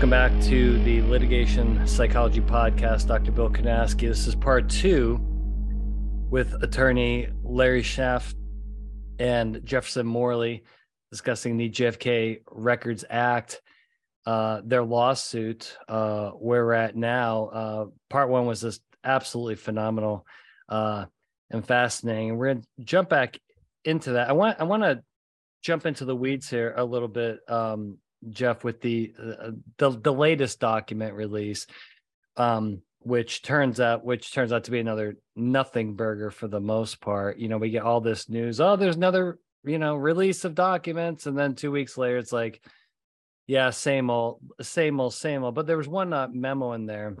Welcome back to the Litigation Psychology Podcast. Dr. Bill Kanasky. This is part two with attorney Larry Schnapf and Jefferson Morley discussing the JFK Records Act, uh, their lawsuit, uh, where we're at now. Uh, part one was just absolutely phenomenal uh, and fascinating. We're going to jump back into that. I want I want to jump into the weeds here a little bit, um, Jeff, with the, uh, the the latest document release, um, which turns out which turns out to be another nothing burger for the most part. You know, we get all this news. Oh, there's another you know release of documents, and then two weeks later, it's like, yeah, same old, same old, same old. But there was one uh, memo in there,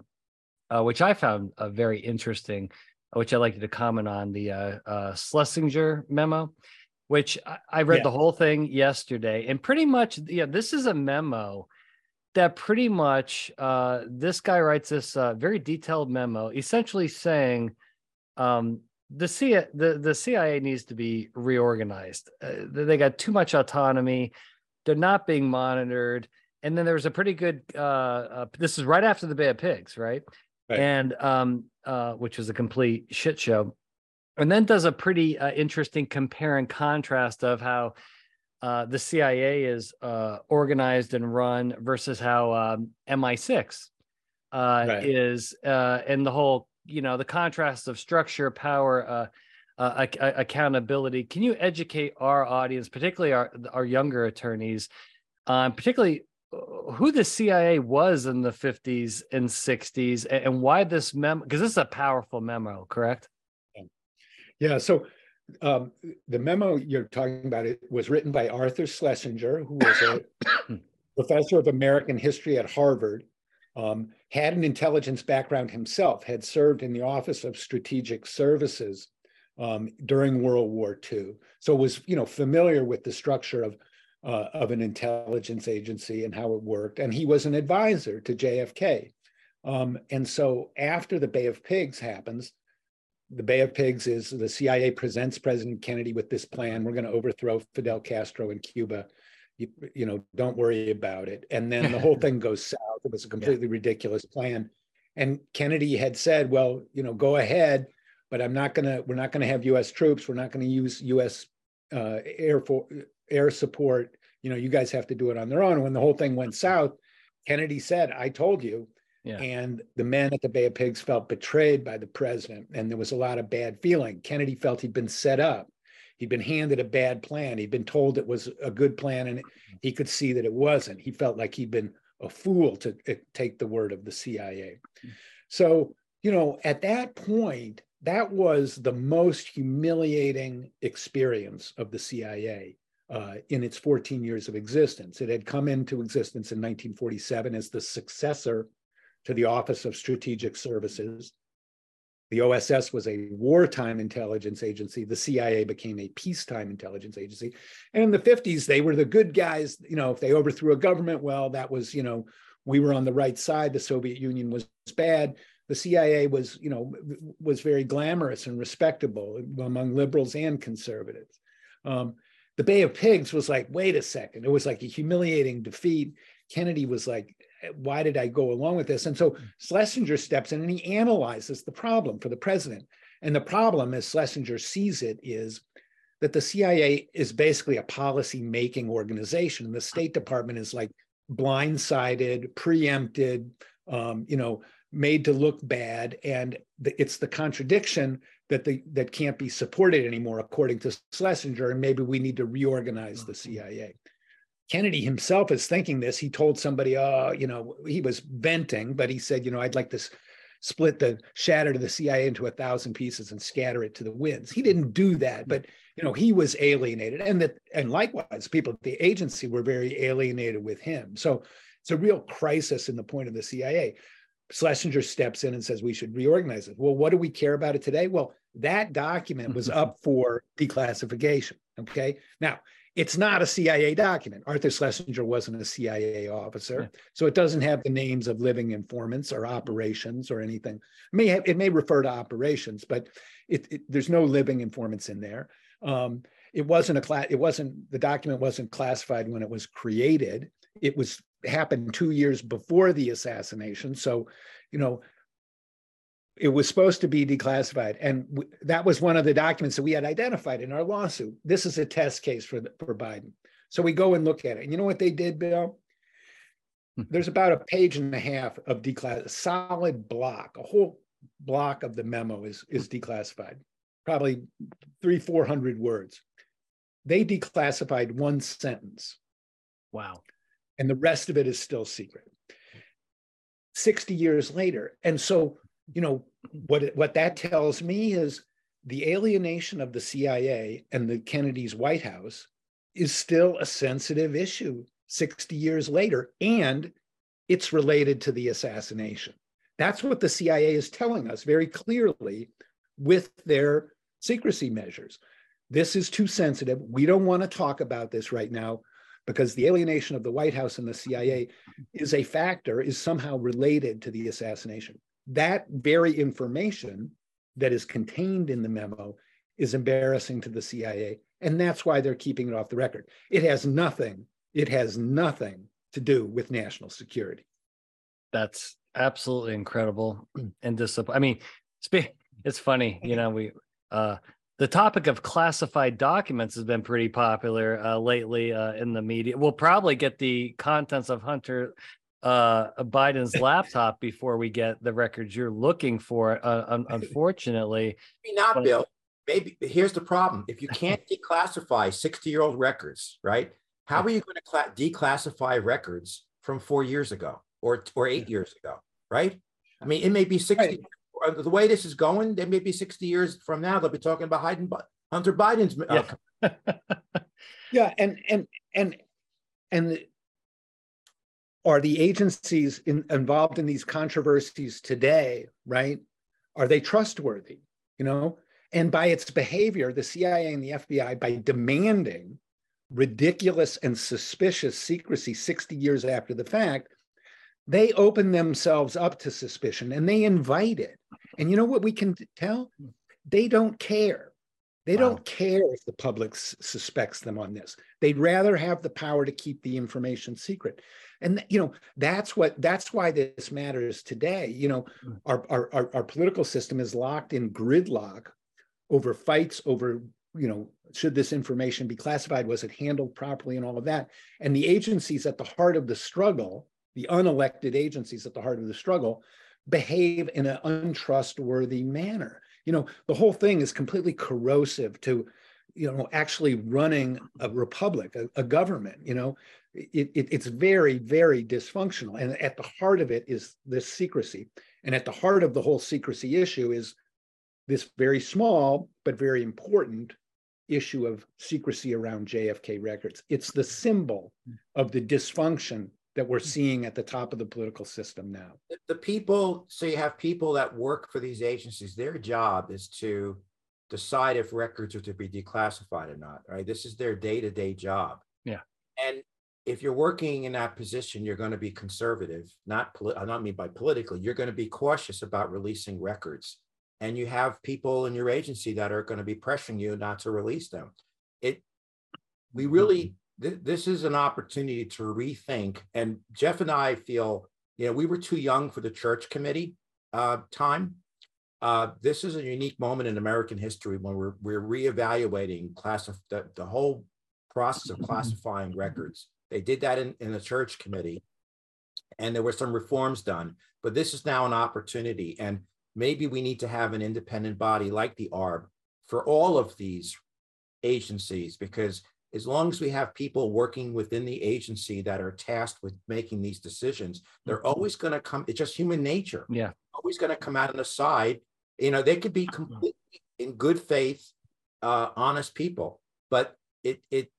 uh, which I found uh, very interesting, which I'd like you to comment on the uh, uh, Schlesinger memo which I, I read yeah. the whole thing yesterday, and pretty much, yeah, this is a memo that pretty much uh, this guy writes this uh, very detailed memo, essentially saying um, the CIA, the, the CIA needs to be reorganized. Uh, they got too much autonomy. They're not being monitored. And then there was a pretty good. Uh, uh, this is right after the Bay of Pigs, right? right. And um, uh, which was a complete shit show and then does a pretty uh, interesting compare and contrast of how uh, the CIA is uh, organized and run versus how um, MI6 uh, right. is, uh, and the whole, you know, the contrast of structure, power, uh, accountability. Can you educate our audience, particularly our our younger attorneys, on particularly who the CIA was in the 50s and 60s, and why this memo? Because this is a powerful memo, correct? Yeah. So um, the memo you're talking about it was written by Arthur Schlesinger, who was a professor of American history at Harvard, um, had an intelligence background himself, had served in the Office of Strategic Services um, during World War II, so was you know familiar with the structure of uh, of an intelligence agency and how it worked, and he was an advisor to JFK. Um, and so after the Bay of Pigs happens, the Bay of Pigs is the CIA presents President Kennedy with this plan. We're going to overthrow Fidel Castro in Cuba. You, you, know, don't worry about it. And then the whole thing goes south. It was a completely yeah. ridiculous plan. And Kennedy had said, well, you know, go ahead, but I'm not going to, we're not going to have US troops. We're not going to use US uh, air, for, air support. You know, you guys have to do it on their own. And when the whole thing went south, Kennedy said, I told you, yeah. And the men at the Bay of Pigs felt betrayed by the president, and there was a lot of bad feeling. Kennedy felt he'd been set up. He'd been handed a bad plan. He'd been told it was a good plan, and he could see that it wasn't. He felt like he'd been a fool to uh, take the word of the CIA. So, you know, at that point, that was the most humiliating experience of the CIA uh, in its 14 years of existence. It had come into existence in 1947 as the successor to the Office of Strategic Services. The OSS was a wartime intelligence agency. The CIA became a peacetime intelligence agency. And in the 50s, they were the good guys. You know, if they overthrew a government, well, that was, you know, we were on the right side. The Soviet Union was bad. The CIA was, you know, was very glamorous and respectable among liberals and conservatives. Um, the Bay of Pigs was like, wait a second. It was like a humiliating defeat. Kennedy was like, why did I go along with this? And so hmm. Schlesinger steps in and he analyzes the problem for the president. And the problem, as Schlesinger sees it, is that the CIA is basically a policy making organization. And the State Department is like blindsided, preempted, um, you know, made to look bad. And the, it's the contradiction that the, that can't be supported anymore, according to Schlesinger. And maybe we need to reorganize the mm-hmm. CIA. Kennedy himself is thinking this. He told somebody, uh, you know, he was venting, but he said, you know, I'd like to split the shatter to the CIA into a thousand pieces and scatter it to the winds. He didn't do that, but you know, he was alienated. And that and likewise, people at the agency were very alienated with him. So it's a real crisis in the point of the CIA. Schlesinger steps in and says we should reorganize it. Well, what do we care about it today? Well, that document was up for declassification. Okay. Now, it's not a CIA document. Arthur Schlesinger wasn't a CIA officer, yeah. so it doesn't have the names of living informants or operations or anything. It may have, it may refer to operations, but it, it, there's no living informants in there. Um, it wasn't a class. It wasn't the document wasn't classified when it was created. It was happened two years before the assassination. So, you know, it was supposed to be declassified. And w- that was one of the documents that we had identified in our lawsuit. This is a test case for, the, for Biden. So we go and look at it. And you know what they did, Bill? Hmm. There's about a page and a half of declassified, a solid block, a whole block of the memo is, is declassified, probably three, 400 words. They declassified one sentence. Wow. And the rest of it is still secret. 60 years later. And so, you know, what, what that tells me is the alienation of the CIA and the Kennedy's White House is still a sensitive issue 60 years later, and it's related to the assassination. That's what the CIA is telling us very clearly with their secrecy measures. This is too sensitive. We don't want to talk about this right now because the alienation of the White House and the CIA is a factor, is somehow related to the assassination. That very information that is contained in the memo is embarrassing to the CIA. And that's why they're keeping it off the record. It has nothing, it has nothing to do with national security. That's absolutely incredible and disappointing. I mean, it's funny, you know, we uh the topic of classified documents has been pretty popular uh, lately uh, in the media. We'll probably get the contents of Hunter uh, Biden's laptop before we get the records you're looking for. Uh, unfortunately, maybe not, but, Bill. Maybe here's the problem: if you can't declassify 60 year old records, right? How are you going to cla- declassify records from four years ago or or eight years ago, right? I mean, it may be 60 right. Uh, the way this is going, they may be 60 years from now, they'll be talking about Hayden, Hunter Biden's. Uh, yeah. yeah. And, and, and, and the, are the agencies in, involved in these controversies today, right? Are they trustworthy? You know, and by its behavior, the CIA and the FBI, by demanding ridiculous and suspicious secrecy 60 years after the fact, they open themselves up to suspicion and they invite it. And you know what we can tell? They don't care. They wow. don't care if the public s- suspects them on this. They'd rather have the power to keep the information secret. And you know that's what that's why this matters today. You know, hmm. our our our, our political system is locked in gridlock over fights over you know should this information be classified was it handled properly and all of that and the agencies at the heart of the struggle the unelected agencies at the heart of the struggle behave in an untrustworthy manner. You know, the whole thing is completely corrosive to, you know, actually running a republic, a, a government. You know, it, it, it's very, very dysfunctional. And at the heart of it is this secrecy. And at the heart of the whole secrecy issue is this very small but very important issue of secrecy around JFK records. It's the symbol of the dysfunction that we're mm-hmm. seeing at the top of the political system now. The people, so you have people that work for these agencies, their job is to decide if records are to be declassified or not, right? This is their day to day job. Yeah. And if you're working in that position, you're going to be conservative, not, poli- I don't mean by politically, you're going to be cautious about releasing records. And you have people in your agency that are going to be pressuring you not to release them. It, we really mm-hmm. Th- this is an opportunity to rethink. And Jeff and I feel, you know, we were too young for the church committee uh, time. Uh, this is a unique moment in American history when we're we're reevaluating class of the, the whole process of classifying records. They did that in, in the church committee, and there were some reforms done. But this is now an opportunity, and maybe we need to have an independent body like the ARB for all of these agencies because as long as we have people working within the agency that are tasked with making these decisions, they're mm-hmm. always going to come. It's just human nature. Yeah. Always going to come out on the side. You know, they could be completely in good faith, uh, honest people, but it, it,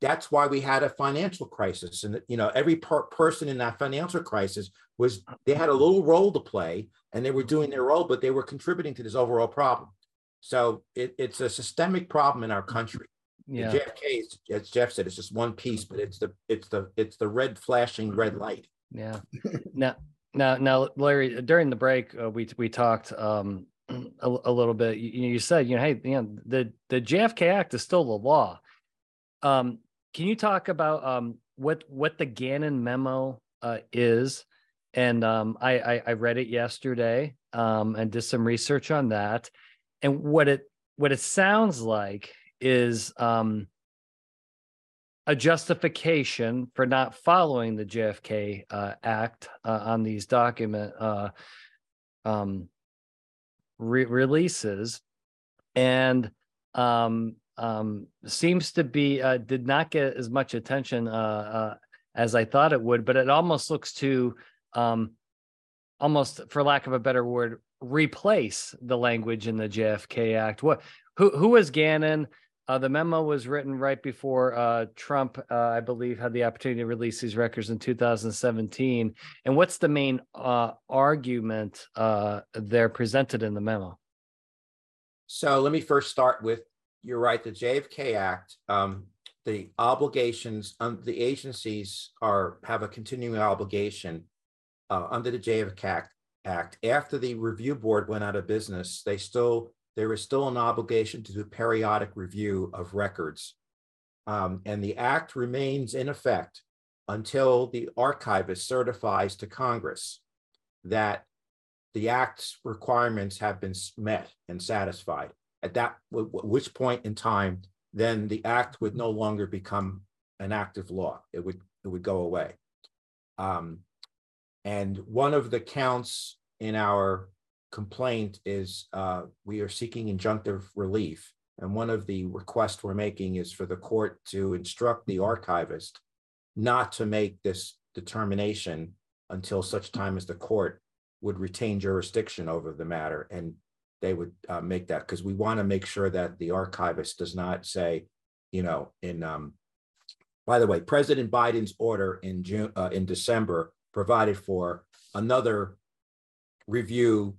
that's why we had a financial crisis. And, you know, every per- person in that financial crisis was, they had a little role to play and they were doing their role, but they were contributing to this overall problem. So it, it's a systemic problem in our country yeah. The JFK is, as Jeff said, it's just one piece, but it's the it's the it's the red flashing red light. Yeah. now, now, now, Larry, during the break, uh, we we talked um, a, a, little bit. You, you said, you know, hey, you know, the the JFK Act is still the law. Um, can you talk about um, what what the Gannon memo uh, is, and um, I, I, I read it yesterday um, and did some research on that, and what it what it sounds like is um, a justification for not following the JFK uh, Act uh, on these document uh, um, re- releases, and um, um, seems to be uh, did not get as much attention uh, uh, as I thought it would, but it almost looks to um, almost, for lack of a better word, replace the language in the JFK Act. What who who was Gannon? Uh, the memo was written right before uh, Trump, uh, I believe, had the opportunity to release these records in 2017. And what's the main uh, argument uh, there presented in the memo? So let me first start with you're right. The JFK Act, um, the obligations, um, the agencies are have a continuing obligation uh, under the JFK Act, Act. After the review board went out of business, they still there is still an obligation to do periodic review of records. Um, and the act remains in effect until the archivist certifies to Congress that the act's requirements have been met and satisfied. At that which point in time, then the act would no longer become an active law. It would it would go away. Um, and one of the counts in our complaint is uh, we are seeking injunctive relief. And one of the requests we're making is for the court to instruct the archivist not to make this determination until such time as the court would retain jurisdiction over the matter and they would uh, make that because we want to make sure that the archivist does not say, you know, in um, by the way, President Biden's order in June uh, in December provided for another review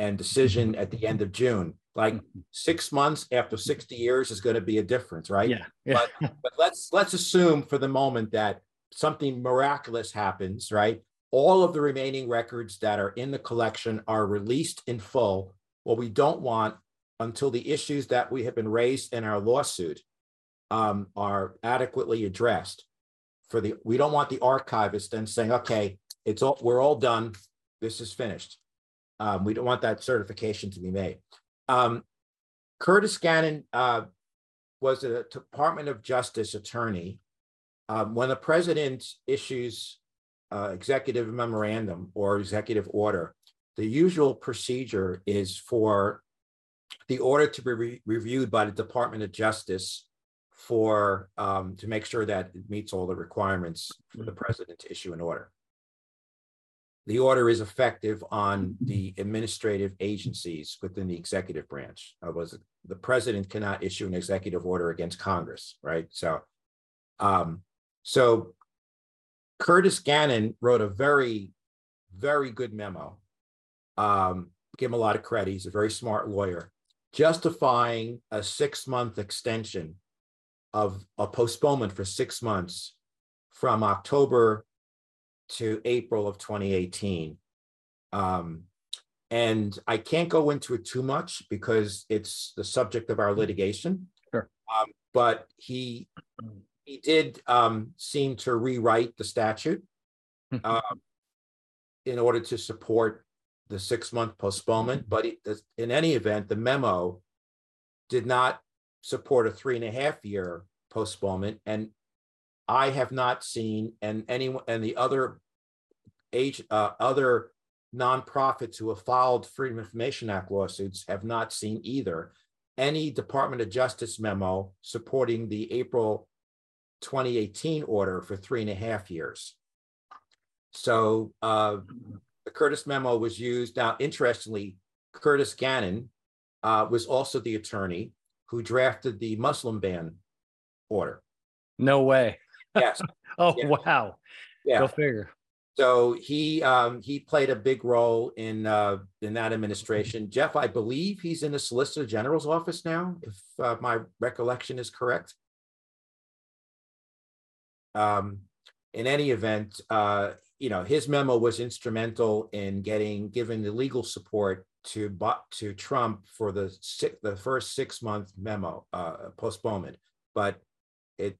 and decision at the end of June. Like mm-hmm. six months after 60 years is going to be a difference, right? Yeah. yeah. But, but let's let's assume for the moment that something miraculous happens, right? All of the remaining records that are in the collection are released in full. What we don't want until the issues that we have been raised in our lawsuit um, are adequately addressed. For the we don't want the archivist then saying, okay, it's all we're all done. This is finished. Um, we don't want that certification to be made. Um, Curtis Gannon uh, was a Department of Justice attorney. Um, when the president issues uh, executive memorandum or executive order, the usual procedure is for the order to be re- reviewed by the Department of Justice for um, to make sure that it meets all the requirements for the president to issue an order the order is effective on the administrative agencies within the executive branch. Was the president cannot issue an executive order against Congress, right? So, um, so Curtis Gannon wrote a very, very good memo. Um, give him a lot of credit. He's a very smart lawyer, justifying a six-month extension of a postponement for six months from October to April of 2018. Um, and I can't go into it too much because it's the subject of our litigation. Sure. Um, but he he did um, seem to rewrite the statute um, in order to support the six month postponement. But in any event, the memo did not support a three and a half year postponement, and I have not seen, and anyone and the other age, uh, other nonprofits who have filed Freedom of Information Act lawsuits have not seen either any Department of Justice memo supporting the April 2018 order for three and a half years. So uh, the Curtis memo was used. Now, interestingly, Curtis Gannon uh, was also the attorney who drafted the Muslim ban order. No way. Yes. oh yes. wow. Yeah. Go figure. So he um, he played a big role in uh, in that administration. Jeff, I believe he's in the Solicitor General's office now, if uh, my recollection is correct. Um, in any event, uh, you know his memo was instrumental in getting given the legal support to but to Trump for the six, the first six month memo uh, postponement, but it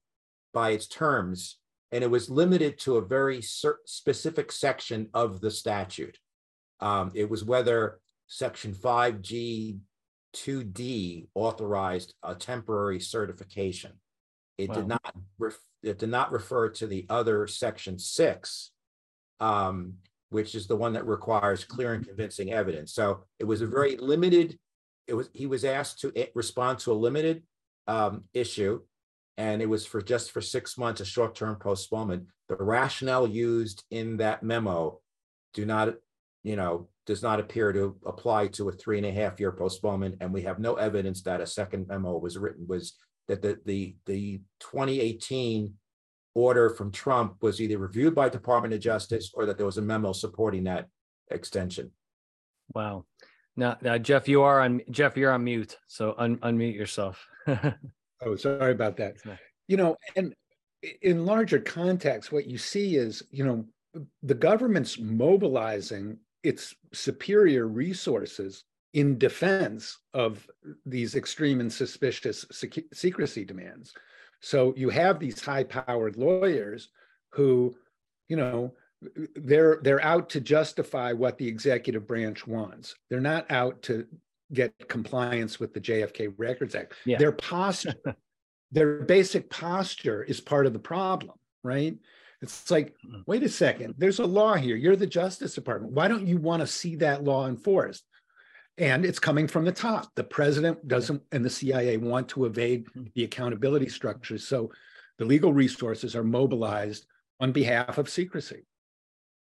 by its terms and it was limited to a very specific section of the statute. Um, it was whether Section 5G 2D authorized a temporary certification. It wow. did not ref- it did not refer to the other Section 6, um, which is the one that requires clear and convincing evidence. So it was a very limited. It was he was asked to respond to a limited um, issue, and it was for just for six months, a short-term postponement. The rationale used in that memo do not, you know, does not appear to apply to a three and a half year postponement, and we have no evidence that a second memo was written was that the the the 2018 order from Trump was either reviewed by Department of Justice or that there was a memo supporting that extension. Wow. Now, now Jeff, you are on Jeff, you're on mute, so un- unmute yourself. oh, sorry about that. You know, and in larger context, what you see is, you know, the government's mobilizing its superior resources in defense of these extreme and suspicious sec- secrecy demands. So you have these high-powered lawyers who, you know, they're they're out to justify what the executive branch wants. They're not out to get compliance with the JFK Records Act. Yeah. Their posture, their basic posture is part of the problem, right? It's like, mm-hmm. wait a second, there's a law here. You're the Justice Department. Why don't you want to see that law enforced? And it's coming from the top. The president doesn't, and the CIA want to evade mm-hmm. the accountability structures. So the legal resources are mobilized on behalf of secrecy.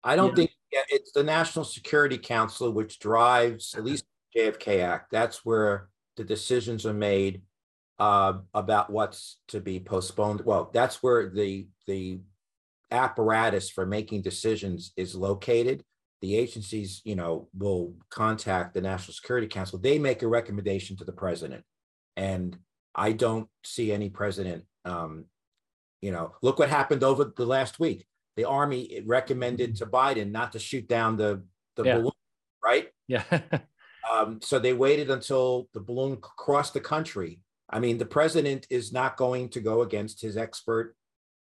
I don't yeah. think it's the National Security Council which drives at least the JFK Act. That's where the decisions are made uh, about what's to be postponed. Well, that's where the the apparatus for making decisions is located. The agencies, you know, will contact the National Security Council. They make a recommendation to the president, and I don't see any president. Um, you know, look what happened over the last week. The army recommended to Biden not to shoot down the the yeah. balloon, right? Yeah. um, so they waited until the balloon crossed the country. I mean, the president is not going to go against his expert,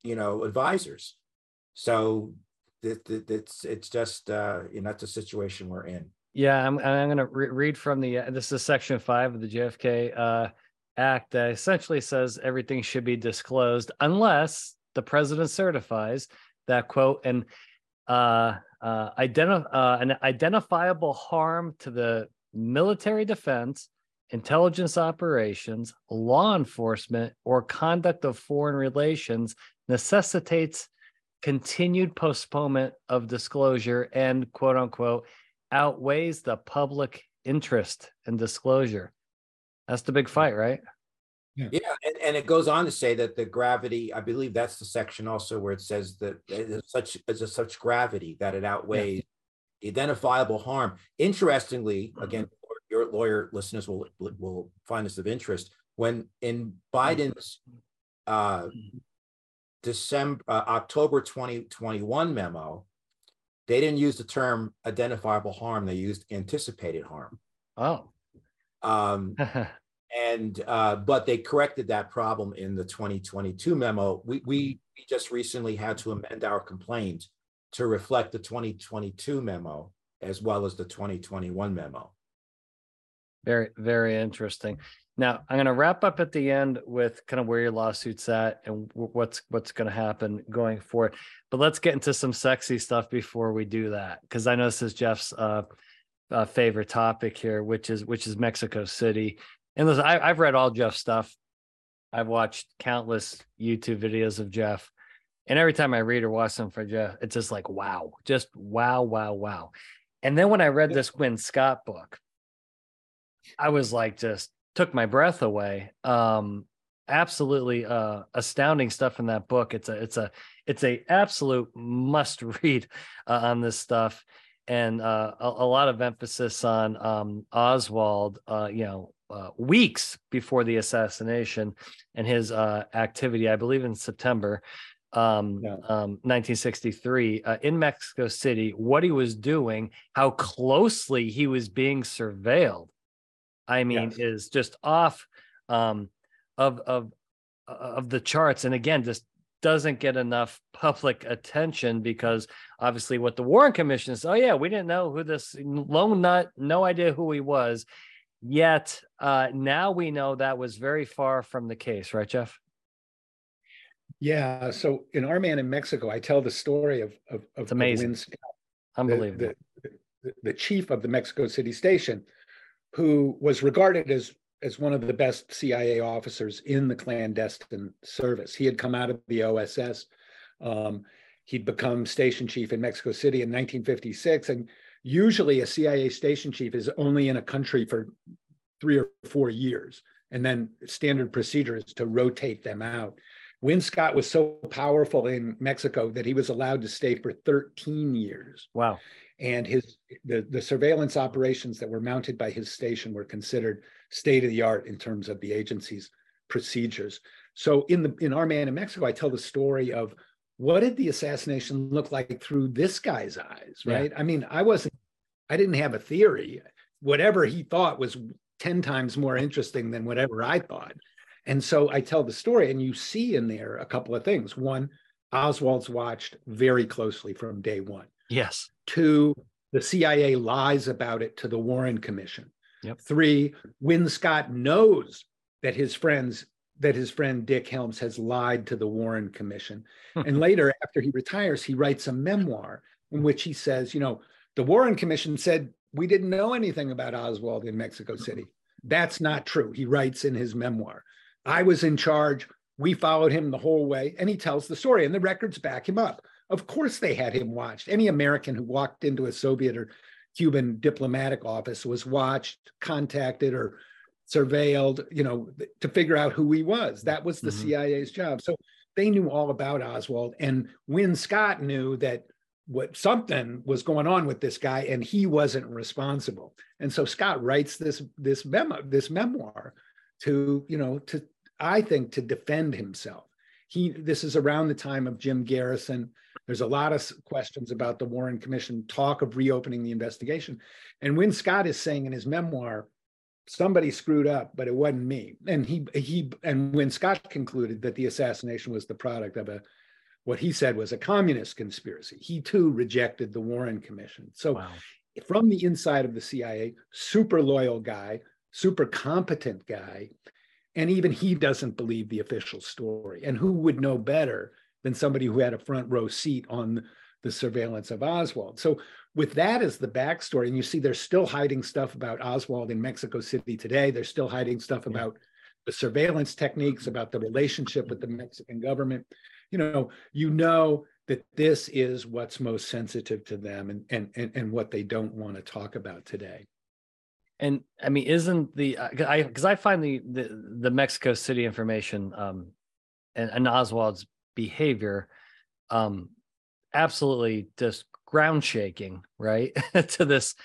you know, advisors. So it, it, it's it's just uh, you know that's the situation we're in. Yeah, I'm I'm going to re- read from the uh, this is section five of the JFK uh, Act that essentially says everything should be disclosed unless the president certifies that quote and uh, uh, identify uh, an identifiable harm to the military defense, intelligence operations, law enforcement, or conduct of foreign relations necessitates continued postponement of disclosure and quote unquote outweighs the public interest in disclosure. That's the big fight, right? Yeah, yeah and, and it goes on to say that the gravity, I believe that's the section also where it says that it's such it's a such gravity that it outweighs yeah. Identifiable harm. Interestingly, mm-hmm. again, your lawyer listeners will will find this of interest. When in Biden's uh, mm-hmm. December, uh, October 2021 memo, they didn't use the term identifiable harm. They used anticipated harm. Oh. Um, and, uh, but they corrected that problem in the 2022 memo. We, we, we just recently had to amend our complaint to reflect the 2022 memo as well as the 2021 memo. Very, very interesting. Now, I'm going to wrap up at the end with kind of where your lawsuit's at and what's what's going to happen going forward. But let's get into some sexy stuff before we do that, because I know this is Jeff's uh, uh, favorite topic here, which is which is Mexico City. And listen, I, I've read all Jeff's stuff. I've watched countless YouTube videos of Jeff, and every time I read or watch them for Jeff, it's just like wow, just wow, wow, wow. And then when I read this Win Scott book, I was like just took my breath away. Um, absolutely uh, astounding stuff in that book. It's a it's a it's a absolute must read uh, on this stuff, and uh, a, a, lot of emphasis on um, Oswald. Uh, you know. Uh, weeks before the assassination and his uh, activity, I believe in September um, yeah. um, 1963 uh, in Mexico City, what he was doing, how closely he was being surveilled, I mean, yes. is just off um, of of uh, of the charts. And again, just doesn't get enough public attention because obviously what the Warren Commission is, oh yeah, we didn't know who this lone nut, no idea who he was. Yet uh, now we know that was very far from the case, right, Jeff? Yeah. So in Our Man in Mexico, I tell the story of of, of it's amazing, Scott, unbelievable, the, the, the chief of the Mexico City station, who was regarded as as one of the best CIA officers in the clandestine service. He had come out of the OSS. Um, he'd become station chief in Mexico City in 1956. And usually a CIA station chief is only in a country for three or four years. And then standard procedure is to rotate them out. Win Scott was so powerful in Mexico that he was allowed to stay for 13 years. Wow. And his the, the surveillance operations that were mounted by his station were considered state of the art in terms of the agency's procedures. So in the in Our Man in Mexico, I tell the story of what did the assassination look like through this guy's eyes, right? Yeah. I mean, I wasn't, I didn't have a theory. Whatever he thought was 10 times more interesting than whatever I thought. And so I tell the story, and you see in there a couple of things. One, Oswald's watched very closely from day one. Yes. Two, the CIA lies about it to the Warren Commission. Yep. Three, Win Scott knows that his friends that his friend Dick Helms has lied to the Warren Commission. Hmm. and later, after he retires, he writes a memoir in which he says, you know, the Warren Commission said we didn't know anything about Oswald in Mexico City. Hmm. That's not true. He writes in his memoir. I was in charge. We followed him the whole way. And he tells the story, and the records back him up. Of course, they had him watched. Any American who walked into a Soviet or Cuban diplomatic office was watched, contacted, or surveilled, you know, to figure out who he was. That was the mm-hmm. CIA's job. So they knew all about Oswald. And Win Scott knew that what something was going on with this guy and he wasn't responsible. And so Scott writes this this memo, this memoir to, you know, to I think to defend himself. He this is around the time of Jim Garrison there's a lot of questions about the Warren Commission, talk of reopening the investigation. And Win Scott is saying in his memoir, somebody screwed up, but it wasn't me. And he he and Win Scott concluded that the assassination was the product of a what he said was a communist conspiracy. He too rejected the Warren Commission. So wow. from the inside of the CIA, super loyal guy, super competent guy, and even he doesn't believe the official story. And who would know better than somebody who had a front row seat on the surveillance of Oswald. So with that as the backstory, and you see they're still hiding stuff about Oswald in Mexico City today. They're still hiding stuff about the surveillance techniques, about the relationship with the Mexican government. You know, you know that this is what's most sensitive to them and and and, and what they don't want to talk about today. And I mean, isn't the I because I find the, the the Mexico City information um and, and Oswald's behavior um absolutely just ground shaking right to this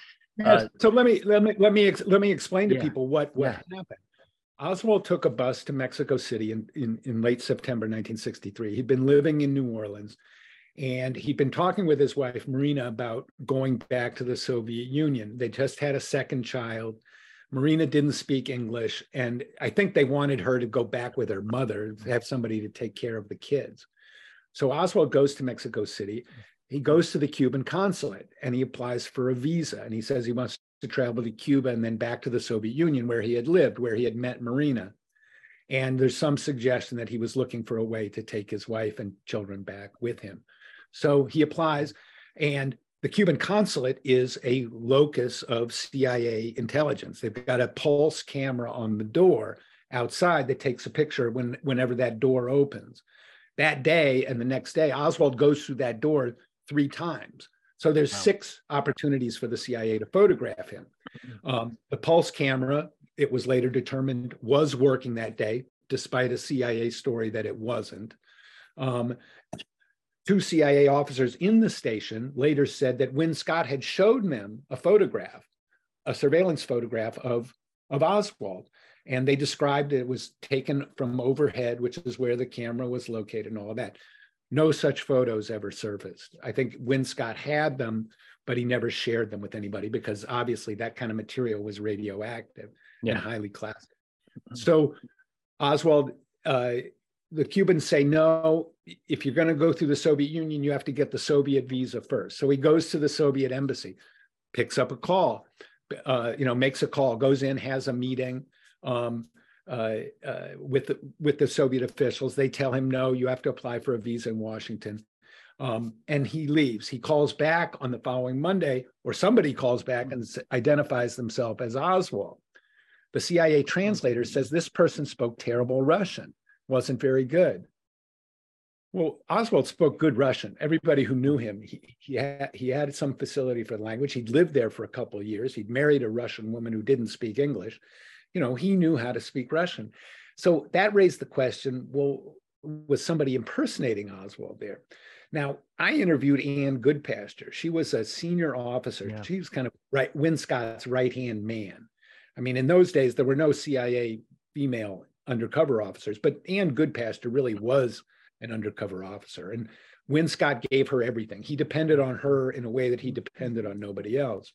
uh, so let me let me let me let me explain to yeah. people what what yeah. happened oswald took a bus to mexico city in, in in late september 1963 he'd been living in new orleans and he'd been talking with his wife marina about going back to the soviet union they just had a second child Marina didn't speak English, and I think they wanted her to go back with her mother, have somebody to take care of the kids. So Oswald goes to Mexico City. He goes to the Cuban consulate and he applies for a visa. And he says he wants to travel to Cuba and then back to the Soviet Union where he had lived, where he had met Marina. And there's some suggestion that he was looking for a way to take his wife and children back with him. So he applies, and the Cuban consulate is a locus of CIA intelligence. They've got a pulse camera on the door outside that takes a picture when, whenever that door opens. That day and the next day, Oswald goes through that door three times. So there's wow. six opportunities for the CIA to photograph him. Um, the pulse camera, it was later determined, was working that day, despite a CIA story that it wasn't. Um, two CIA officers in the station later said that Win Scott had showed them a photograph, a surveillance photograph of, of Oswald. And they described it was taken from overhead, which is where the camera was located and all of that. No such photos ever surfaced. I think Win Scott had them, but he never shared them with anybody because obviously that kind of material was radioactive yeah. and highly classic. So Oswald uh, the Cubans say no. If you're going to go through the Soviet Union, you have to get the Soviet visa first. So he goes to the Soviet embassy, picks up a call, uh, you know, makes a call, goes in, has a meeting um, uh, uh, with the with the Soviet officials. They tell him no, you have to apply for a visa in Washington. Um, and he leaves. He calls back on the following Monday, or somebody calls back and identifies themselves as Oswald. The CIA translator says this person spoke terrible Russian, wasn't very good. Well, Oswald spoke good Russian. Everybody who knew him, he, he, had, he had some facility for the language. He'd lived there for a couple of years. He'd married a Russian woman who didn't speak English. You know, he knew how to speak Russian. So that raised the question well, was somebody impersonating Oswald there? Now, I interviewed Ann Goodpaster. She was a senior officer. Yeah. She was kind of right, Win Scott's right hand man. I mean, in those days, there were no CIA female undercover officers, but Ann Goodpaster really was an undercover officer. And Win Scott gave her everything. He depended on her in a way that he depended on nobody else.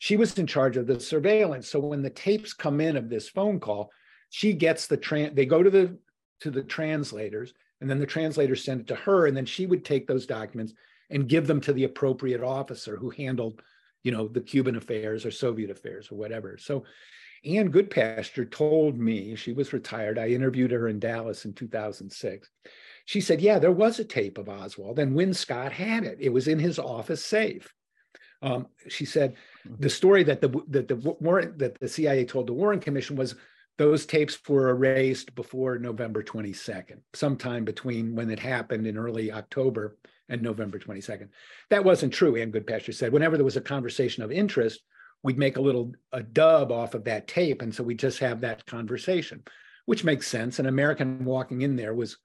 She was in charge of the surveillance. So when the tapes come in of this phone call, she gets the tran they go to the to the translators and then the translators send it to her and then she would take those documents and give them to the appropriate officer who handled you know the cuban affairs or soviet affairs or whatever so Ann goodpaster told me she was retired i interviewed her in dallas in 2006 she said yeah there was a tape of oswald and win scott had it it was in his office safe um, she said hmm. the story that the that the warrant that the cia told the warren commission was those tapes were erased before November 22nd, sometime between when it happened in early October and November 22nd. That wasn't true, Ann Goodpaster said. Whenever there was a conversation of interest, we'd make a little a dub off of that tape. And so we just have that conversation, which makes sense. An American walking in there was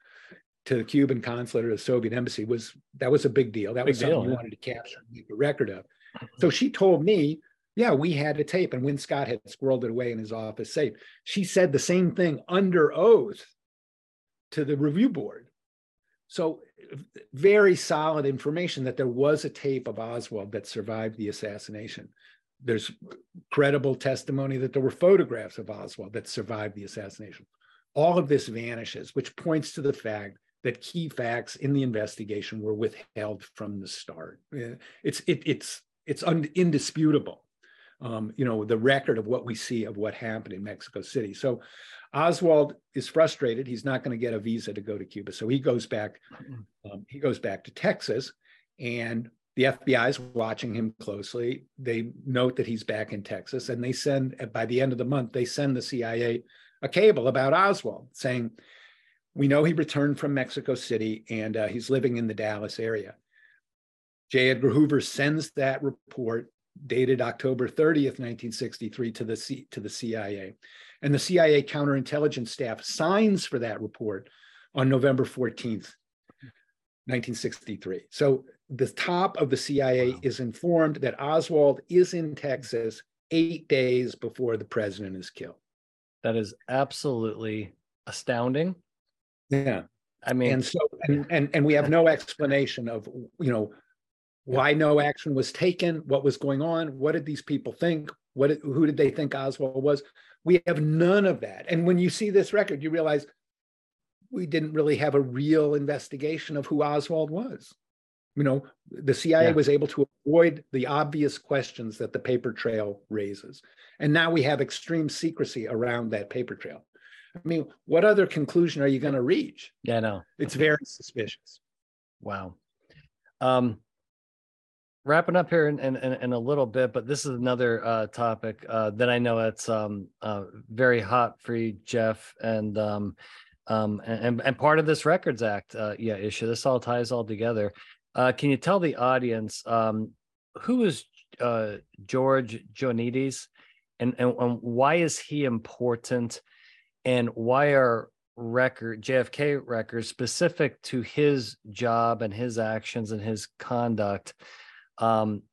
to the Cuban consulate or the Soviet embassy was that was a big deal. That big was something deal, we yeah. wanted to capture, make a record of. Mm-hmm. So she told me yeah, we had a tape, and Win Scott had squirreled it away in his office safe. She said the same thing under oath to the review board. So, very solid information that there was a tape of Oswald that survived the assassination. There's credible testimony that there were photographs of Oswald that survived the assassination. All of this vanishes, which points to the fact that key facts in the investigation were withheld from the start. It's it, it's it's un, indisputable um, you know, the record of what we see of what happened in Mexico City. So Oswald is frustrated. He's not going to get a visa to go to Cuba. So he goes back, um, he goes back to Texas and the FBI is watching him closely. They note that he's back in Texas and they send, by the end of the month, they send the CIA a cable about Oswald saying, we know he returned from Mexico City and uh, he's living in the Dallas area. J. Edgar Hoover sends that report dated October 30th, 1963 to the, C, to the CIA. And the CIA counterintelligence staff signs for that report on November 14th, 1963. So the top of the CIA wow. is informed that Oswald is in Texas eight days before the president is killed. That is absolutely astounding. Yeah. I mean, and so and, and and we have no explanation of you know why no action was taken, what was going on, what did these people think, what who did they think Oswald was? We have none of that. And when you see this record, you realize we didn't really have a real investigation of who Oswald was. You know, the CIA yeah. was able to avoid the obvious questions that the paper trail raises. And now we have extreme secrecy around that paper trail. I mean, what other conclusion are you going to reach? Yeah, no. It's very suspicious. Wow. Um, wrapping up here in, in, in, a little bit, but this is another uh, topic uh, that I know it's um, uh, very hot for you, Jeff, and um, um, and and part of this Records Act, uh, yeah, issue. This all ties all together. Uh, can you tell the audience um, who is uh, George Joanides, and, and and why is he important, and why are record JFK records specific to his job and his actions and his conduct? Um,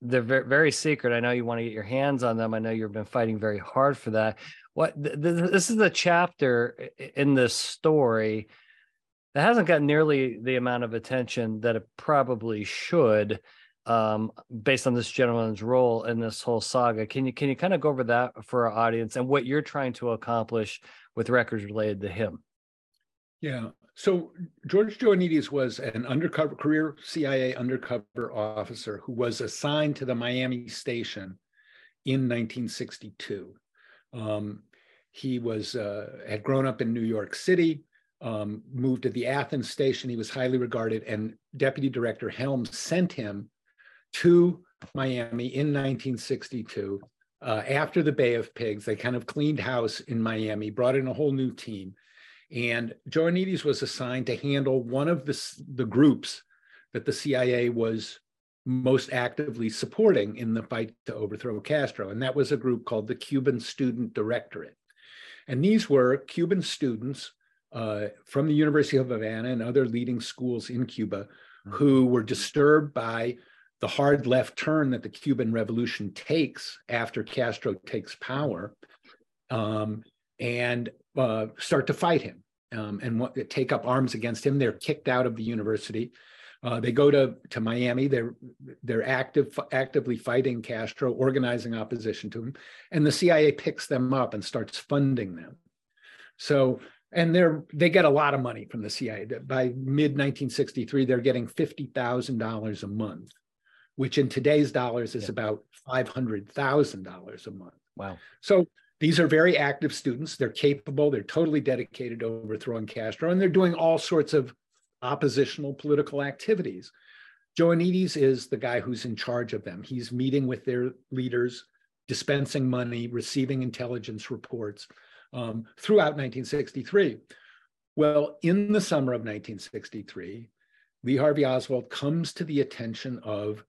they're very, very secret. I know you want to get your hands on them. I know you've been fighting very hard for that. What th- th- this is the chapter in this story that hasn't got nearly the amount of attention that it probably should, um, based on this gentleman's role in this whole saga. Can you can you kind of go over that for our audience and what you're trying to accomplish with records related to him? Yeah. so George Joanides was an undercover career CIA undercover officer who was assigned to the Miami station in 1962. Um, he was uh, had grown up in New York City, um, moved to the Athens station. He was highly regarded, and Deputy Director Helms sent him to Miami in 1962 uh, after the Bay of Pigs. They kind of cleaned house in Miami, brought in a whole new team. And Joannides was assigned to handle one of the, the groups that the CIA was most actively supporting in the fight to overthrow Castro. And that was a group called the Cuban Student Directorate. And these were Cuban students uh, from the University of Havana and other leading schools in Cuba mm-hmm. who were disturbed by the hard left turn that the Cuban Revolution takes after Castro takes power um, and uh, start to fight him um, and what, take up arms against him. They're kicked out of the university. Uh, they go to, to Miami. They're they're active actively fighting Castro, organizing opposition to him, and the CIA picks them up and starts funding them. So and they're they get a lot of money from the CIA. By mid 1963, they're getting fifty thousand dollars a month, which in today's dollars is yeah. about five hundred thousand dollars a month. Wow! So these are very active students. They're capable. They're totally dedicated to overthrowing Castro, and they're doing all sorts of oppositional political activities. Joannides is the guy who's in charge of them. He's meeting with their leaders, dispensing money, receiving intelligence reports um, throughout 1963. Well, in the summer of 1963, Lee Harvey Oswald comes to the attention of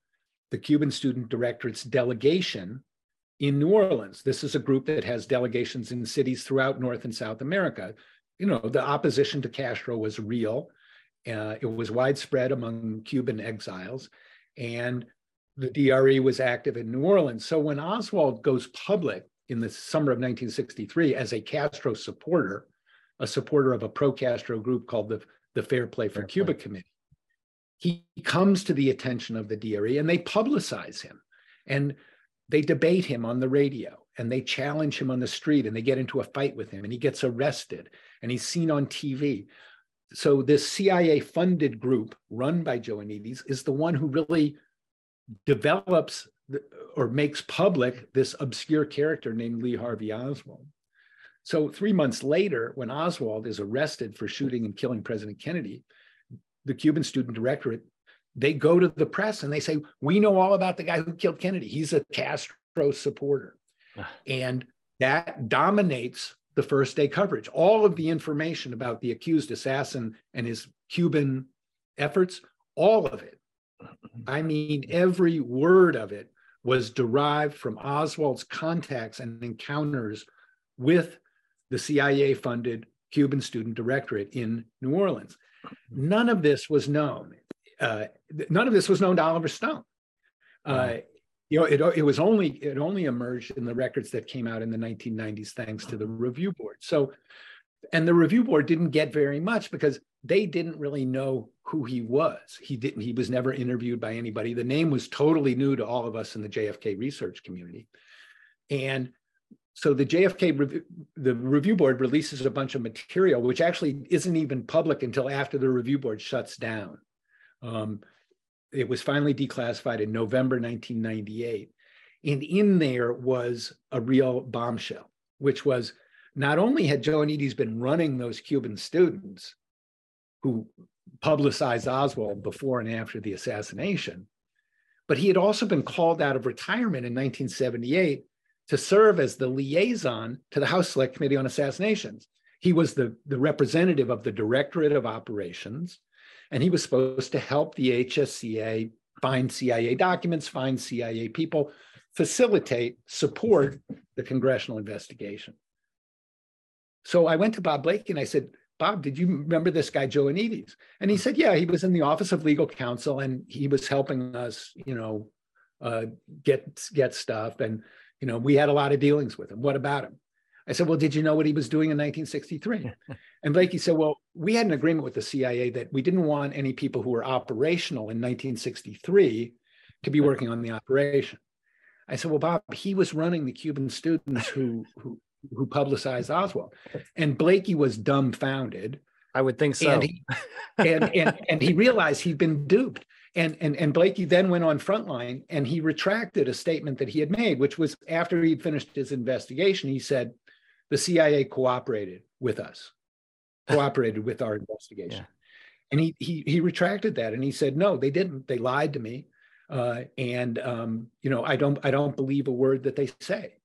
the Cuban Student Directorate's delegation in New Orleans. This is a group that has delegations in cities throughout North and South America. You know, the opposition to Castro was real. Uh, it was widespread among Cuban exiles, and the DRE was active in New Orleans. So when Oswald goes public in the summer of 1963 as a Castro supporter, a supporter of a pro-Castro group called the, the Fair Play for Fair Cuba Play. Committee. He comes to the attention of the DRE and they publicize him and they debate him on the radio and they challenge him on the street and they get into a fight with him and he gets arrested and he's seen on TV. So this CIA funded group run by Joannides is the one who really develops or makes public this obscure character named Lee Harvey Oswald. So, three months later, when Oswald is arrested for shooting and killing President Kennedy, the Cuban Student Directorate they go to the press and they say, "We know all about the guy who killed Kennedy. He's a Castro supporter," and that dominates the first day coverage. All of the information about the accused assassin and his Cuban efforts, all of it. I mean, every word of it was derived from Oswald's contacts and encounters with the CIA funded Cuban Student Directorate in New Orleans. None of this was known. Uh, none of this was known to Oliver Stone. Uh, you know, it, it was only it only emerged in the records that came out in the 1990s, thanks to the review board. So, and the review board didn't get very much because they didn't really know who he was. He didn't, he was never interviewed by anybody. The name was totally new to all of us in the JFK research community. And so the JFK, the review board releases a bunch of material, which actually isn't even public until after the review board shuts down. Um, it was finally declassified in November 1998. And in there was a real bombshell, which was not only had Joannides been running those Cuban students, who publicized Oswald before and after the assassination. But he had also been called out of retirement in 1978 to serve as the liaison to the House Select Committee on Assassinations. He was the, the representative of the Directorate of Operations, and he was supposed to help the HSCA find CIA documents, find CIA people, facilitate, support the congressional investigation. So I went to Bob Blakey and I said, Bob, did you remember this guy, Joannides? And he said, Yeah, he was in the Office of Legal Counsel and he was helping us, you know, uh, get get stuff. And, you know, we had a lot of dealings with him. What about him? I said, Well, did you know what he was doing in 1963? and Blakey said, Well, we had an agreement with the CIA that we didn't want any people who were operational in 1963 to be working on the operation. I said, Well, Bob, he was running the Cuban students who who who publicized Oswald. And Blakey was dumbfounded. I would think so. And he, and, and, and he realized he'd been duped. And, and, and Blakey then went on Frontline and he retracted a statement that he had made, which was after he'd finished his investigation, he said, the CIA cooperated with us, cooperated with our investigation. Yeah. And he, he, he retracted that and he said, no, they didn't. They lied to me. Uh, and, um, you know, I don't, I don't believe a word that they say.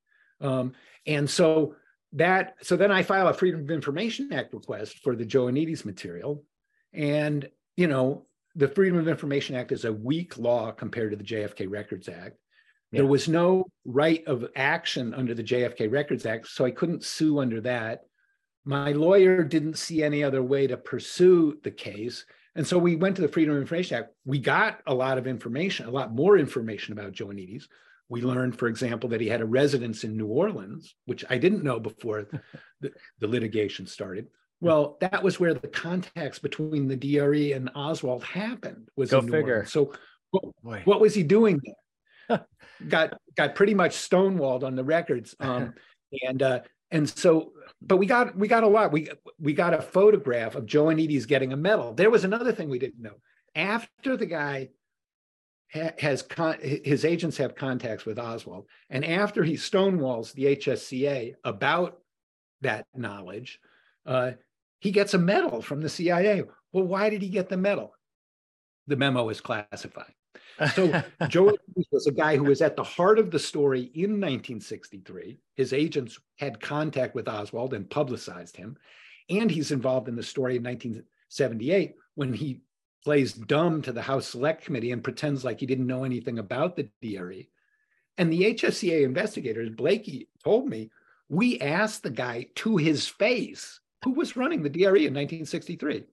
Um, and so that, so then I file a Freedom of Information Act request for the Joannides material. And, you know, the Freedom of Information Act is a weak law compared to the JFK Records Act. Yeah. There was no right of action under the JFK Records Act, so I couldn't sue under that. My lawyer didn't see any other way to pursue the case. And so we went to the Freedom of Information Act. We got a lot of information, a lot more information about Joannides. We learned, for example, that he had a residence in New Orleans, which I didn't know before the, the litigation started. Well, that was where the contacts between the DRE and Oswald happened. Was Go figure. Orleans. So, what, what, was he doing there? got got pretty much stonewalled on the records, um, and uh, and so, but we got we got a lot. We we got a photograph of Joannides getting a medal. There was another thing we didn't know. After the guy ha- has con- his agents have contacts with Oswald, and after he stonewalls the HSCA about that knowledge, uh, he gets a medal from the CIA. Well, why did he get the medal? The memo is classified. So Joe was a guy who was at the heart of the story in 1963. His agents had contact with Oswald and publicized him. And he's involved in the story in 1978 when he plays dumb to the House Select Committee and pretends like he didn't know anything about the DRE. And the HSCA investigators, Blakey told me, we asked the guy to his face who was running the DRE in 1963.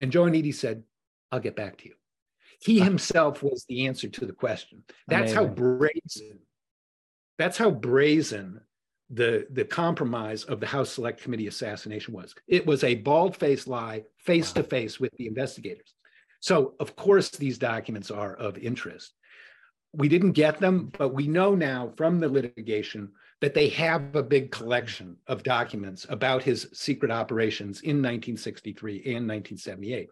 And Joannides said, I'll get back to you. He uh-huh. himself was the answer to the question. That's Amazing. how brazen, that's how brazen the, the compromise of the House Select Committee assassination was. It was a bald-faced lie, face to face with the investigators. So, of course, these documents are of interest. We didn't get them, but we know now from the litigation that they have a big collection of documents about his secret operations in 1963 and 1978.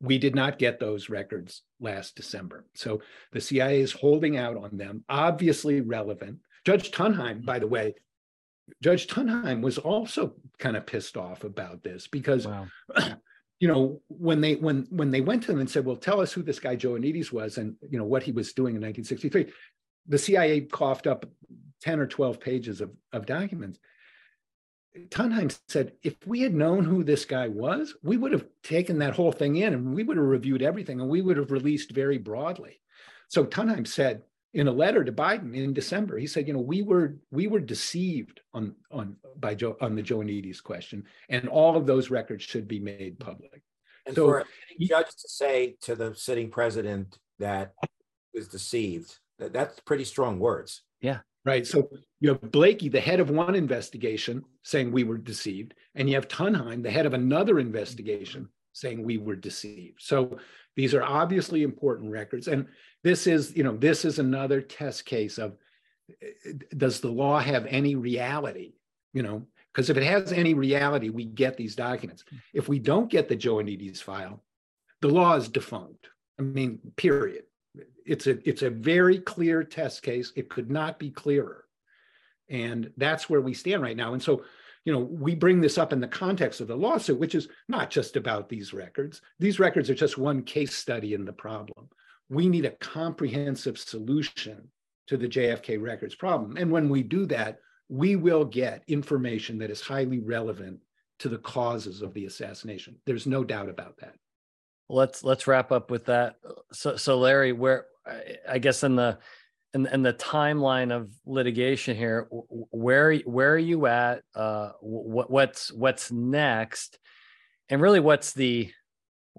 We did not get those records last December. So the CIA is holding out on them, obviously relevant. Judge Tunheim, by the way, Judge Tunheim was also kind of pissed off about this because wow. you know when they when when they went to them and said well tell us who this guy joe joannides was and you know what he was doing in 1963 the cia coughed up 10 or 12 pages of, of documents. Tunheim said, if we had known who this guy was, we would have taken that whole thing in and we would have reviewed everything and we would have released very broadly. So Tunheim said in a letter to Biden in December, he said, you know, we were we were deceived on on by Joe on the Joannides question, and all of those records should be made public. And so, for a judge to say to the sitting president that was deceived, that, that's pretty strong words. Yeah right? So you have Blakey, the head of one investigation, saying we were deceived, and you have Tunheim, the head of another investigation, saying we were deceived. So these are obviously important records, and this is, you know, this is another test case of does the law have any reality? You know, because if it has any reality, we get these documents. If we don't get the Joannides file, the law is defunct. I mean, period it's a it's a very clear test case. It could not be clearer, and that's where we stand right now. And so, you know, we bring this up in the context of the lawsuit, which is not just about these records. These records are just one case study in the problem. We need a comprehensive solution to the JFK records problem, and when we do that, we will get information that is highly relevant to the causes of the assassination. There's no doubt about that let's let's wrap up with that. So so Larry, where I guess in the in, the timeline of litigation here, where where are you at? Uh, what what's what's next, and really what's the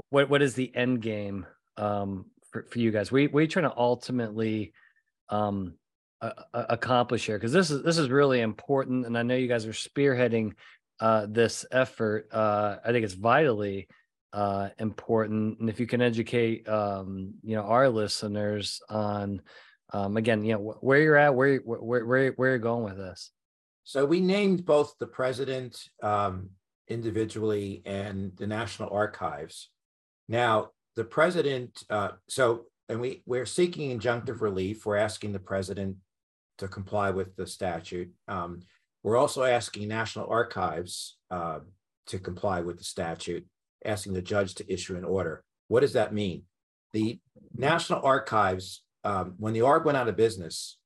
what what is the end game um, for for you guys? We we trying to ultimately um, accomplish here because this is this is really important, and I know you guys are spearheading uh, this effort. Uh, I think it's vitally uh, important. And if you can educate, um, you know, our listeners on, um, again, you know, where you're at, where where where where you're going with this. So we named both the president um, individually and the National Archives. Now, the president, uh, so, and we, we're seeking injunctive relief. We're asking the president to comply with the statute. Um, we're also asking National Archives uh, to comply with the statute, asking the judge to issue an order. What does that mean? The National Archives, um, when the ARB went out of business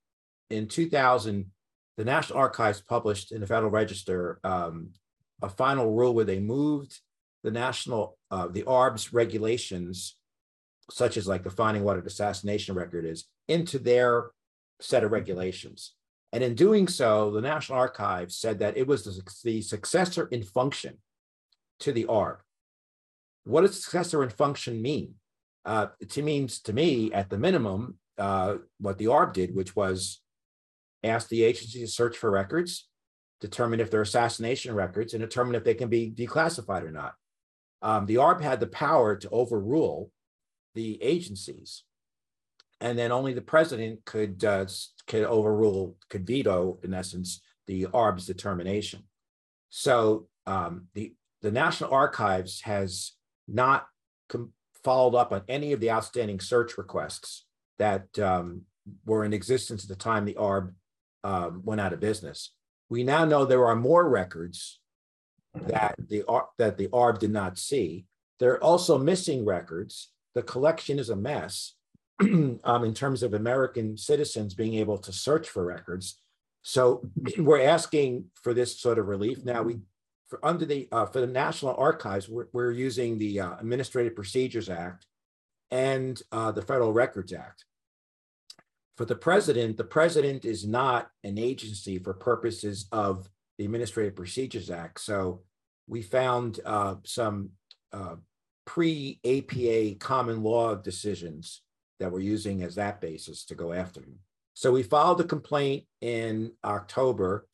in 2000, the National Archives published in the Federal Register um, a final rule where they moved the national, uh, the ARB's regulations, such as like defining what an assassination record is, into their set of regulations. And in doing so, the National Archives said that it was the, the successor in function to the ARB. What does successor in function mean? Uh, it means to me, at the minimum, uh, what the ARB did, which was ask the agency to search for records, determine if they're assassination records, and determine if they can be declassified or not. Um, the ARB had the power to overrule the agencies, and then only the president could uh, could overrule, could veto, in essence, the ARB's determination. So um, the the National Archives has not followed up on any of the outstanding search requests that um, were in existence at the time the ARB um, went out of business. We now know there are more records that the that the ARB did not see. There are also missing records. The collection is a mess um, in terms of American citizens being able to search for records. So we're asking for this sort of relief. Now we for under the uh, for the National Archives, we're, we're using the uh, Administrative Procedures Act and uh, the Federal Records Act for the president, the president is not an agency for purposes of the Administrative Procedures Act. So we found uh, some uh, pre APA common law decisions that we're using as that basis to go after him. So we filed a complaint in October.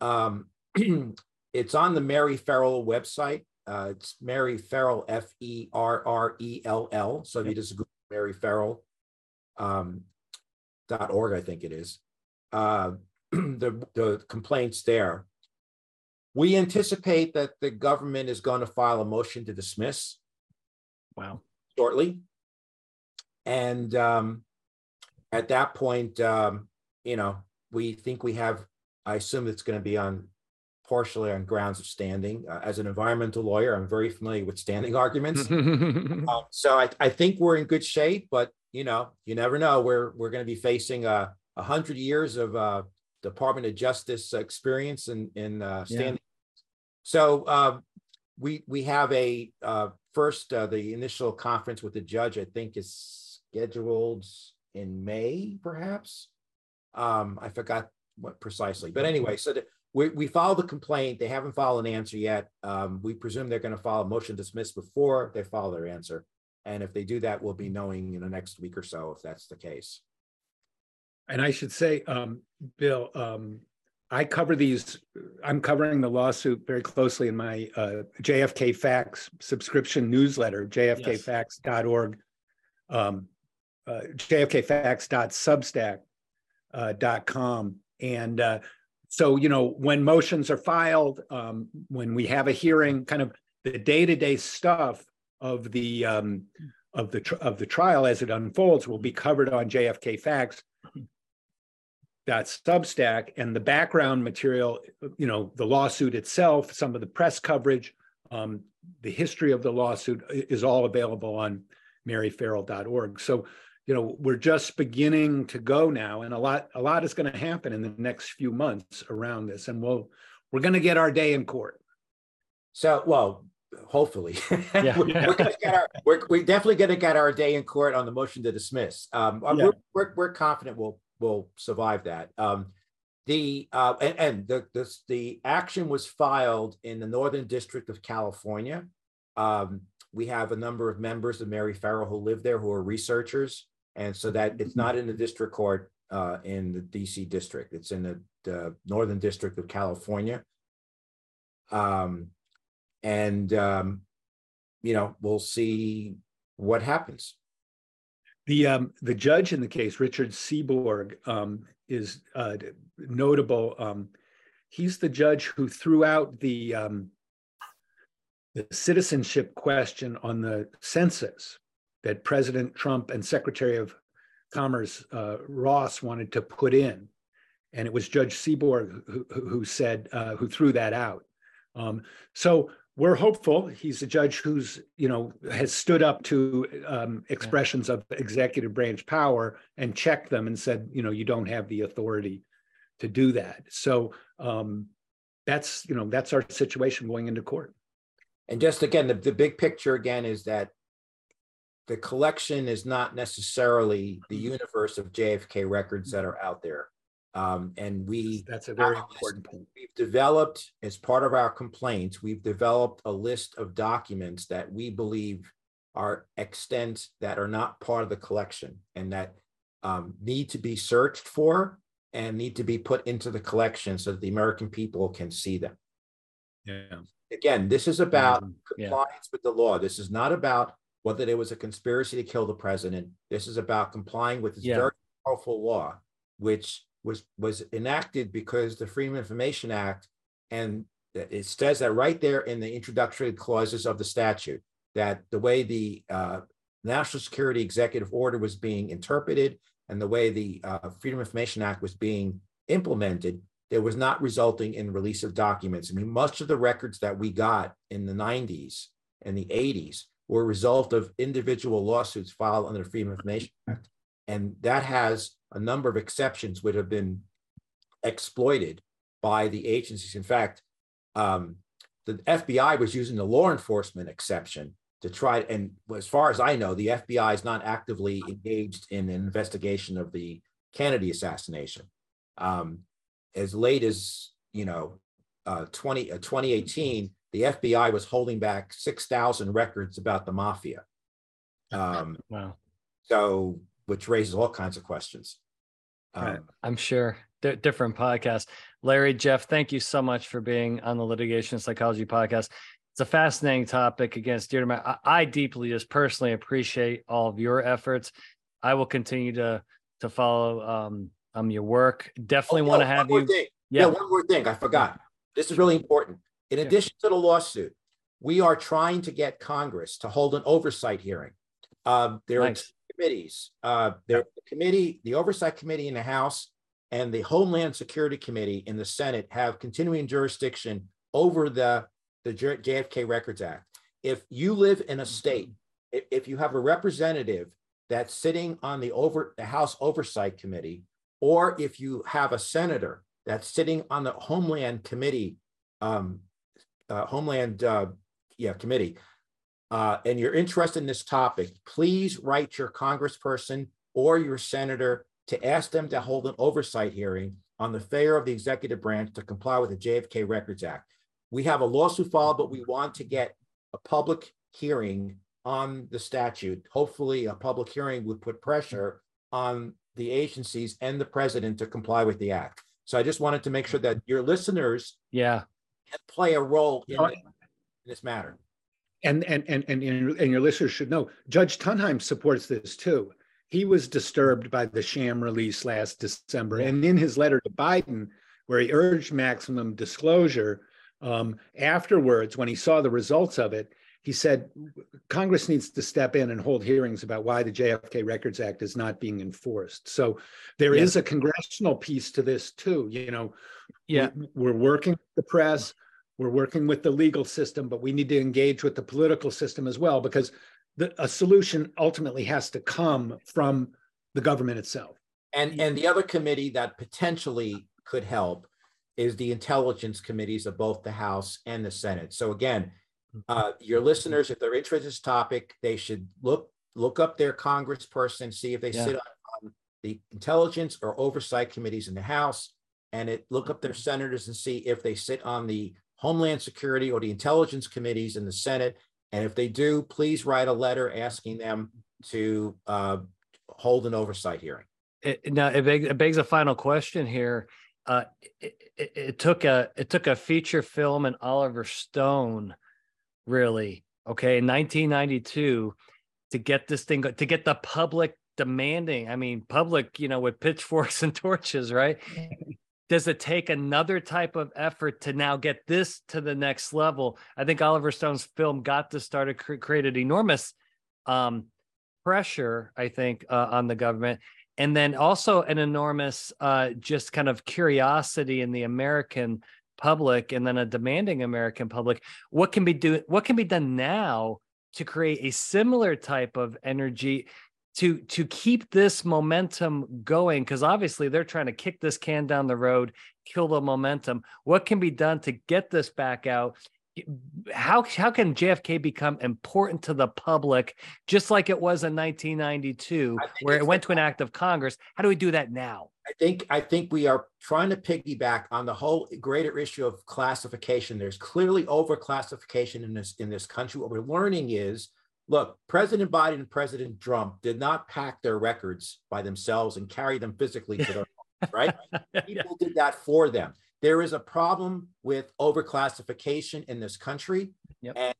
Um, it's on the Mary Ferrell website. Uh, it's Mary Ferrell, F E R R E L L. So if you just Google Mary Ferrell, um, org, I think it is, uh, the, the complaints there. We anticipate that the government is going to file a motion to dismiss. Wow. Shortly. And um, at that point, um, you know, we think we have, I assume it's going to be on partially on grounds of standing. Uh, as an environmental lawyer, I'm very familiar with standing arguments. um, so I, I think we're in good shape, but you know, you never know. We're we're going to be facing a a hundred years of uh, Department of Justice experience in in uh, standing. Yeah. So uh, we we have a uh, first uh, the initial conference with the judge. I think is scheduled in May, perhaps. Um, I forgot what precisely, but anyway, so the, we we filed the complaint. They haven't filed an answer yet. Um, we presume they're going to file a motion dismiss before they file their answer. And if they do that, we'll be knowing in the next week or so if that's the case. And I should say, um, Bill, um, I cover these, I'm covering the lawsuit very closely in my uh, JFK Facts subscription newsletter, jfkfacts.org, um, uh, jfkfacts.substack.com. Uh, and uh, so, you know, when motions are filed, um, when we have a hearing, kind of the day to day stuff of the um, of the tr- of the trial as it unfolds will be covered on JFK Facts. That's Substack and the background material, you know, the lawsuit itself, some of the press coverage, um, the history of the lawsuit is all available on maryferrell.org. So, you know, we're just beginning to go now, and a lot a lot is going to happen in the next few months around this, and we'll we're going to get our day in court. So, well, hopefully yeah. we're, we're, get our, we're, we're definitely going to get our day in court on the motion to dismiss um, yeah. we're, we're, we're, confident we'll we'll survive that. Um, the uh, and, and the this, the action was filed in the northern district of california. Um, we have a number of members of mary Ferrell who live there who are researchers. And so that it's not in the district court uh, in the dc district. It's in the, the northern district of california. Um, and um, you know we'll see what happens. The um, the judge in the case, Richard Seeborg, um, is uh, notable. Um, he's the judge who threw out the um, the citizenship question on the census that President Trump and Secretary of Commerce uh, Ross wanted to put in. And it was Judge Seeborg who, who said, uh, who threw that out. Um, so we're hopeful. He's a judge who's, you know, has stood up to um, expressions of executive branch power and checked them and said, you know, you don't have the authority to do that. So um, that's, you know, that's our situation going into court. And just again, the, the big picture again is that the collection is not necessarily the universe of JFK records that are out there. Um, and we that's a very important point. We've developed, as part of our complaints, we've developed a list of documents that we believe are extent that are not part of the collection and that um, need to be searched for and need to be put into the collection so that the American people can see them. Yeah. Again, this is about Mhm. compliance Yeah. with the law. This is not about whether there was a conspiracy to kill the president. This is about complying with this Yeah. very powerful law, which was was enacted because the Freedom of Information Act, and it says that right there in the introductory clauses of the statute that the way the uh, National Security Executive Order was being interpreted and the way the uh, Freedom of Information Act was being implemented, there was not resulting in release of documents. I mean, much of the records that we got in the 90s and the 80s were a result of individual lawsuits filed under the Freedom of Information Act. And that has a number of exceptions which have been exploited by the agencies. In fact, um, the FBI was using the law enforcement exception to try, and as far as I know, the FBI is not actively engaged in an investigation of the Kennedy assassination. Um, as late as, you know, uh, 20, uh, 2018, the FBI was holding back 6,000 records about the mafia. Um, Wow. so, which raises all kinds of questions. Right. Um, I'm sure. D- different podcasts. Larry, Jeff, thank you so much for being on the Litigation Psychology podcast. It's a fascinating topic against dear to my. I, I deeply, just personally appreciate all of your efforts. I will continue to to follow um, um your work. Definitely oh, want to no, have one more you. thing. Yeah. Yeah, one more thing. I forgot. This is really important. In Yeah. addition to the lawsuit, we are trying to get Congress to hold an oversight hearing. Um, there are Nice. Committees. Uh, there, the committee, the oversight committee in the House and the Homeland Security Committee in the Senate have continuing jurisdiction over the, the JFK Records Act. If you live in a state, if, if you have a representative that's sitting on the over the House Oversight Committee, or if you have a senator that's sitting on the Homeland Committee, um, uh, Homeland, uh, yeah, committee, uh, and you're interested in this topic, please write your congressperson or your senator to ask them to hold an oversight hearing on the failure of the executive branch to comply with the JFK Records Act. We have a lawsuit filed, but we want to get a public hearing on the statute. Hopefully, a public hearing would put pressure on the agencies and the president to comply with the act. So I just wanted to make sure that your listeners Yeah. can play a role in, Oh, in this matter. And and and and your- and your listeners should know Judge Tunheim supports this too. He was disturbed by the sham release last December, and in his letter to Biden, where he urged maximum disclosure, um, afterwards, when he saw the results of it, he said Congress needs to step in and hold hearings about why the JFK Records Act is not being enforced. So there Yeah. is a congressional piece to this too. You know, Yeah. we- we're working with the press we're working with the legal system but we need to engage with the political system as well because the, a solution ultimately has to come from the government itself And, and the other committee that potentially could help is the intelligence committees of both the House and the Senate. So again, uh, your listeners, if they're interested in this topic, they should look, look up their congressperson, see if they Yeah. sit on on the intelligence or oversight committees in the House. And it, look up their senators and see if they sit on the Homeland Security or the intelligence committees in the Senate. And if they do, please write a letter asking them to uh, hold an oversight hearing. It, now it begs, it begs a final question here. Uh, it, it, took a it took a feature film and Oliver Stone, really okay, in 1992, to get this thing to get the public demanding. I mean, public, you know, with pitchforks and torches, right? Does it take another type of effort to now get this to the next level? I think Oliver Stone's film got this started, created enormous um, pressure, I think, uh, on the government. And then also an enormous, uh, just kind of curiosity in the American public, and then a demanding American public. What can be do? What can be done now to create a similar type of energy to to keep this momentum going because obviously they're trying to kick this can down the road kill the momentum. What can be done to get this back out? How how can JFK become important to the public just like it was in 1992 where it went to an act of Congress? How do we do that now? I think I think we are trying to piggyback on the whole greater issue of classification. There's clearly overclassification in this in this country. What we're learning is Look, President Biden and President Trump did not pack their records by themselves and carry them physically to their homes, right? People did that for them. There is a problem with overclassification in this country. Yep. And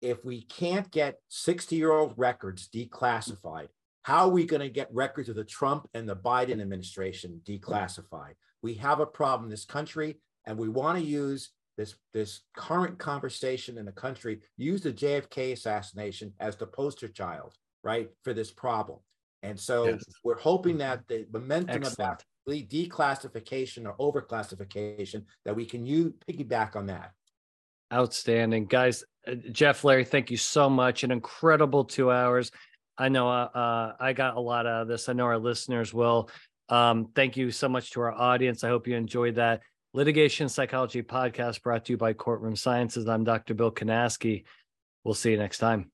if we can't get 60 year old records declassified, how are we going to get records of the Trump and the Biden administration declassified? We have a problem in this country, and we want to use this this current conversation in the country use the JFK assassination as the poster child, right, for this problem. And so yes. we're hoping that the momentum Excellent. of that declassification or overclassification that we can use piggyback on that. Outstanding, guys. Uh, Jeff, Larry, thank you so much. An incredible two hours. I know uh, uh, I got a lot out of this. I know our listeners will. Um, thank you so much to our audience. I hope you enjoyed that. Litigation Psychology podcast brought to you by Courtroom Sciences. I'm Dr. Bill Kanasky. We'll see you next time.